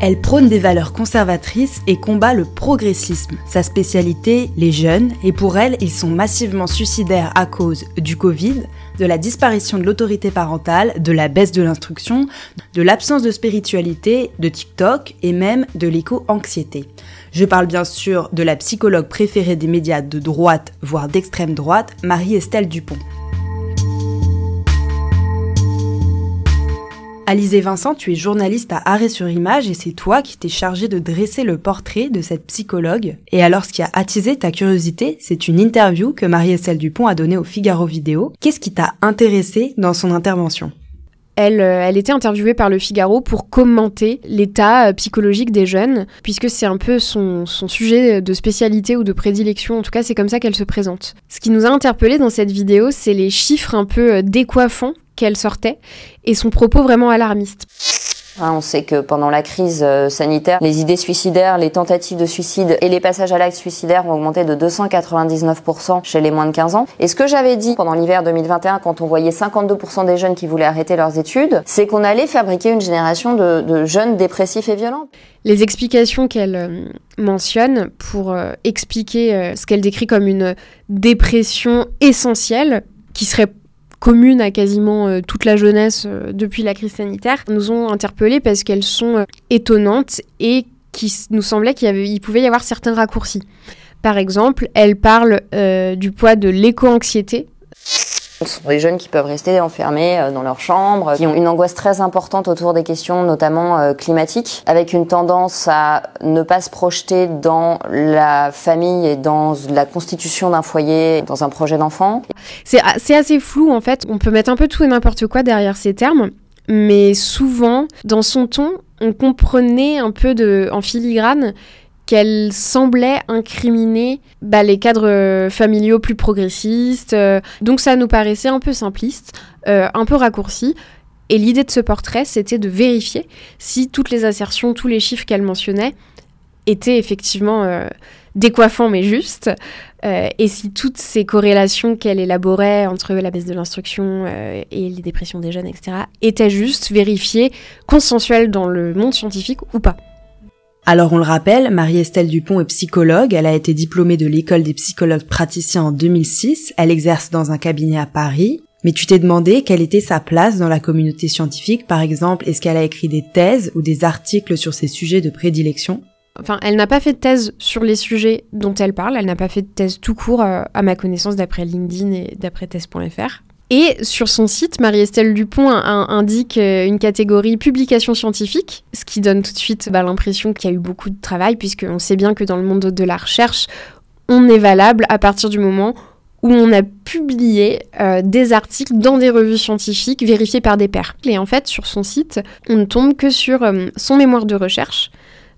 Elle prône des valeurs conservatrices et combat le progressisme. Sa spécialité, les jeunes, et pour elle, ils sont massivement suicidaires à cause du Covid, de la disparition de l'autorité parentale, de la baisse de l'instruction, de l'absence de spiritualité, de TikTok et même de l'éco-anxiété. Je parle bien sûr de la psychologue préférée des médias de droite, voire d'extrême droite, Marie-Estelle Dupont. Alizé Vincent, tu es journaliste à Arrêt sur Image et c'est toi qui t'es chargé de dresser le portrait de cette psychologue. Et alors ce qui a attisé ta curiosité, c'est une interview que Marie-Estelle Dupont a donnée au Figaro Vidéo. Qu'est-ce qui t'a intéressé dans son intervention? Elle, euh, elle, était interviewée par le Figaro pour commenter l'état euh, psychologique des jeunes, puisque c'est un peu son, sujet de spécialité ou de prédilection, en tout cas c'est comme ça qu'elle se présente. Ce qui nous a interpellé dans cette vidéo, c'est les chiffres un peu euh, décoiffants qu'elle sortait et son propos vraiment alarmiste. Hein, on sait que pendant la crise euh, sanitaire, les idées suicidaires, les tentatives de suicide et les passages à l'acte suicidaire ont augmenté de 299% chez les moins de 15 ans. Et ce que j'avais dit pendant l'hiver 2021, quand on voyait 52% des jeunes qui voulaient arrêter leurs études, c'est qu'on allait fabriquer une génération de, jeunes dépressifs et violents. Les explications qu'elle euh, mentionne pour euh, expliquer ce qu'elle décrit comme une dépression essentielle, qui serait communes à quasiment euh, toute la jeunesse euh, depuis la crise sanitaire, nous ont interpellés parce qu'elles sont euh, étonnantes et qui nous semblait qu'il pouvait y avoir certains raccourcis. Par exemple, elle parle du poids de l'éco-anxiété, ce sont des jeunes qui peuvent rester enfermés euh, dans leur chambre, qui ont une angoisse très importante autour des questions notamment euh, climatiques, avec une tendance à ne pas se projeter dans la famille et dans la constitution d'un foyer, dans un projet d'enfant. C'est assez flou en fait, on peut mettre un peu tout et n'importe quoi derrière ces termes, mais souvent, dans son ton, on comprenait un peu de, en filigrane qu'elle semblait incriminer bah, les cadres euh, familiaux plus progressistes. Euh. donc ça nous paraissait un peu simpliste, euh, un peu raccourci. Et l'idée de ce portrait, c'était de vérifier si toutes les assertions, tous les chiffres qu'elle mentionnait étaient effectivement décoiffants mais justes, et si toutes ces corrélations qu'elle élaborait entre la baisse de l'instruction et les dépressions des jeunes, etc., étaient justes, vérifiées, consensuelles dans le monde scientifique ou pas. Alors on le rappelle, Marie-Estelle Dupont est psychologue, elle a été diplômée de l'école des psychologues praticiens en 2006, elle exerce dans un cabinet à Paris. Mais tu t'es demandé quelle était sa place dans la communauté scientifique, par exemple, est-ce qu'elle a écrit des thèses ou des articles sur ses sujets de prédilection? Enfin, elle n'a pas fait de thèse sur les sujets dont elle parle, elle n'a pas fait de thèse tout court, euh, à ma connaissance, d'après LinkedIn et d'après thèse.fr. Et sur son site, Marie-Estelle Dupont indique euh, une catégorie publication scientifique, ce qui donne tout de suite bah, l'impression qu'il y a eu beaucoup de travail, puisqu'on sait bien que dans le monde de la recherche, on est valable à partir du moment où on a publié euh, des articles dans des revues scientifiques vérifiés par des pairs. Et en fait, sur son site, on ne tombe que sur euh, son mémoire de recherche,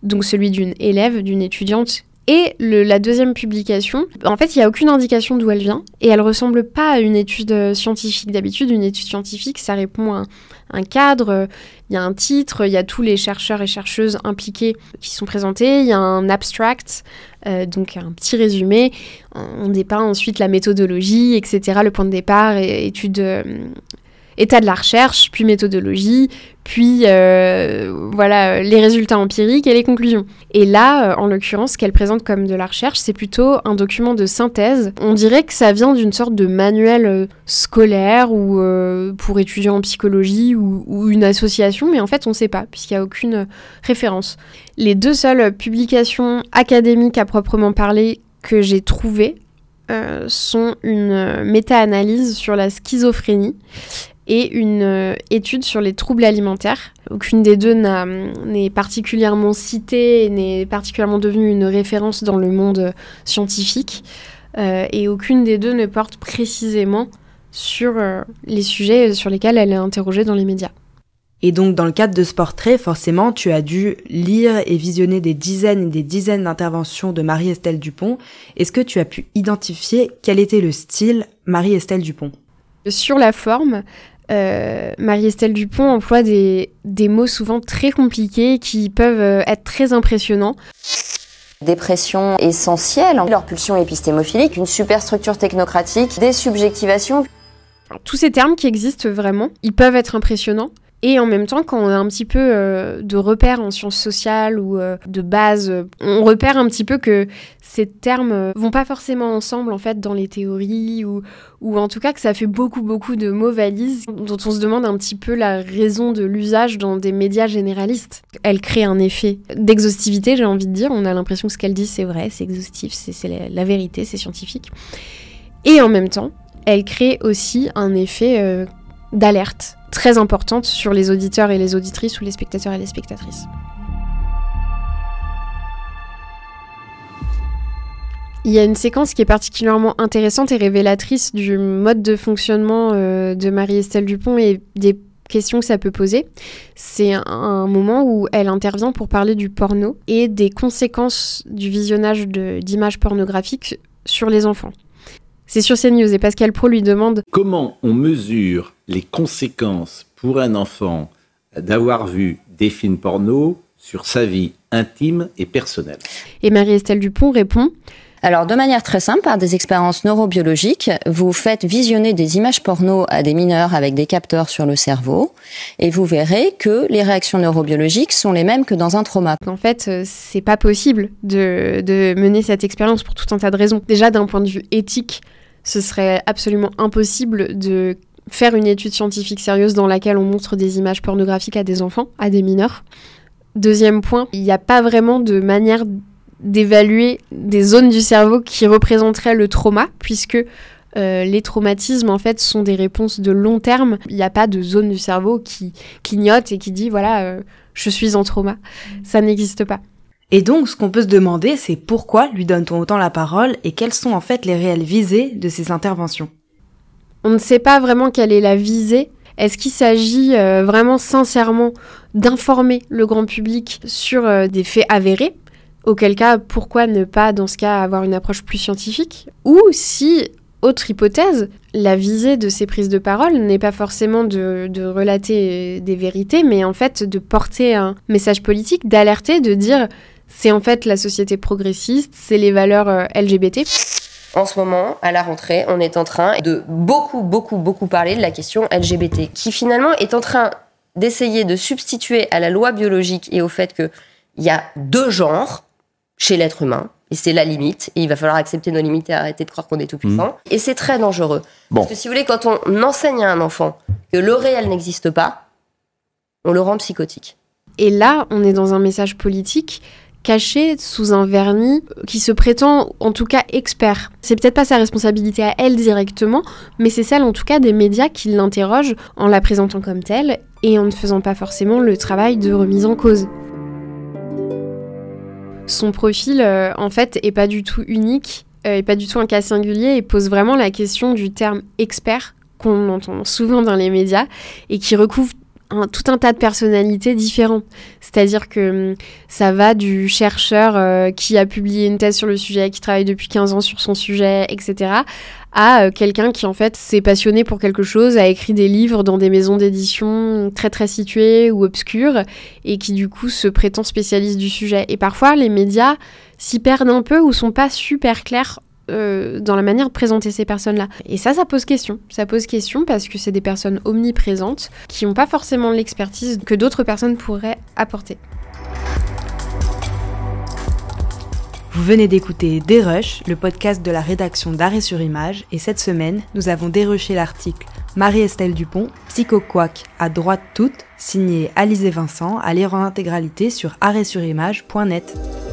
donc celui d'une élève, d'une étudiante et la deuxième publication, en fait, il n'y a aucune indication d'où elle vient et elle ressemble pas à une étude scientifique. D'habitude, une étude scientifique, ça répond à un, cadre, il y a un titre, il y a tous les chercheurs et chercheuses impliqués qui sont présentés, il y a un abstract, euh, donc un petit résumé. On dépeint ensuite la méthodologie, etc., le point de départ, et, étude. Euh, état de la recherche, puis méthodologie, puis euh, voilà les résultats empiriques et les conclusions. Et là, euh, en l'occurrence, ce qu'elle présente comme de la recherche, c'est plutôt un document de synthèse. On dirait que ça vient d'une sorte de manuel euh, scolaire ou pour étudiants en psychologie ou, ou, une association, mais en fait, on ne sait pas puisqu'il n'y a aucune référence. Les deux seules publications académiques à proprement parler que j'ai trouvées sont une méta-analyse sur la schizophrénie et une euh, étude sur les troubles alimentaires. Aucune des deux n'est particulièrement citée et n'est particulièrement devenue une référence dans le monde scientifique. Euh, et aucune des deux ne porte précisément sur euh, les sujets sur lesquels elle est interrogée dans les médias. Et donc, dans le cadre de ce portrait, forcément, tu as dû lire et visionner des dizaines et des dizaines d'interventions de Marie-Estelle Dupont. Est-ce que tu as pu identifier quel était le style Marie-Estelle Dupont? Sur la forme, euh, Marie-Estelle Dupont emploie des, mots souvent très compliqués qui peuvent euh, être très impressionnants. Dépression essentielle, leur pulsion épistémophilique, une superstructure technocratique, des subjectivations. Tous ces termes qui existent vraiment, ils peuvent être impressionnants, Et en même temps, quand on a un petit peu euh, de repères en sciences sociales ou euh, de base, on repère un petit peu que ces termes euh, vont pas forcément ensemble en fait dans les théories ou, ou en tout cas que ça fait beaucoup beaucoup de mots valises dont on se demande un petit peu la raison de l'usage dans des médias généralistes. Elle crée un effet d'exhaustivité, j'ai envie de dire. On a l'impression que ce qu'elle dit c'est vrai, c'est exhaustif, c'est la, la vérité, c'est scientifique. Et en même temps, elle crée aussi un effet d'alerte très importante sur les auditeurs et les auditrices ou les spectateurs et les spectatrices. Il y a une séquence qui est particulièrement intéressante et révélatrice du mode de fonctionnement euh, de Marie-Estelle Dupont et des questions que ça peut poser. C'est un moment où elle intervient pour parler du porno et des conséquences du visionnage d'images pornographiques sur les enfants. C'est sur CNews et Pascal Pro lui demande Comment on mesure les conséquences pour un enfant d'avoir vu des films porno sur sa vie intime et personnelle? Et Marie-Estelle Dupont répond alors, de manière très simple, par des expériences neurobiologiques, vous faites visionner des images porno à des mineurs avec des capteurs sur le cerveau, et vous verrez que les réactions neurobiologiques sont les mêmes que dans un trauma. En fait, euh, c'est pas possible de, de mener cette expérience pour tout un tas de raisons. Déjà, d'un point de vue éthique, ce serait absolument impossible de faire une étude scientifique sérieuse dans laquelle on montre des images pornographiques à des enfants, à des mineurs. Deuxième point, il n'y a pas vraiment de manière d'évaluer des zones du cerveau qui représenteraient le trauma, puisque euh, les traumatismes, en fait, sont des réponses de long terme. Il n'y a pas de zone du cerveau qui clignote et qui dit, voilà, euh, je suis en trauma. Ça n'existe pas. Et donc, ce qu'on peut se demander, c'est pourquoi lui donne-t-on autant la parole et quelles sont en fait les réelles visées de ces interventions? On ne sait pas vraiment quelle est la visée. Est-ce qu'il s'agit euh, vraiment sincèrement d'informer le grand public sur euh, des faits avérés? Auquel cas, pourquoi ne pas, dans ce cas, avoir une approche plus scientifique? Ou si, autre hypothèse, la visée de ces prises de parole n'est pas forcément de, de, relater des vérités, mais en fait de porter un message politique, d'alerter, de dire c'est en fait la société progressiste, c'est les valeurs euh, LGBT. En ce moment, à la rentrée, on est en train de beaucoup, beaucoup, beaucoup parler de la question LGBT, qui finalement est en train d'essayer de substituer à la loi biologique et au fait qu'il y a deux genres chez l'être humain, et c'est la limite, et il va falloir accepter nos limites et arrêter de croire qu'on est tout puissant. Mmh. Et c'est très dangereux. Bon. Parce que si vous voulez, quand on enseigne à un enfant que le réel n'existe pas, on le rend psychotique. Et là, on est dans un message politique caché sous un vernis qui se prétend en tout cas expert. C'est peut-être pas sa responsabilité à elle directement, mais c'est celle en tout cas des médias qui l'interrogent en la présentant comme telle et en ne faisant pas forcément le travail de remise en cause. Son profil, euh, en fait, est pas du tout unique, euh, et pas du tout un cas singulier, et pose vraiment la question du terme expert qu'on entend souvent dans les médias et qui recouvre tout un tas de personnalités différentes. C'est-à-dire que hum, ça va du chercheur euh, qui a publié une thèse sur le sujet, qui travaille depuis 15 ans sur son sujet, etc., à euh, quelqu'un qui en fait s'est passionné pour quelque chose, a écrit des livres dans des maisons d'édition très très situées ou obscures, et qui du coup se prétend spécialiste du sujet. Et parfois les médias s'y perdent un peu ou sont pas super clairs euh, dans la manière de présenter ces personnes-là. Et ça, ça pose question. Ça pose question parce que c'est des personnes omniprésentes qui n'ont pas forcément l'expertise que d'autres personnes pourraient apporter. Vous venez d'écouter Dérush, le podcast de la rédaction d'Arrêt sur Image, et cette semaine, nous avons dérushé l'article Marie-Estelle Dupont, Psychoquac à droite toute, signé Alizé Vincent, à lire en intégralité sur arrêtsurimage.net.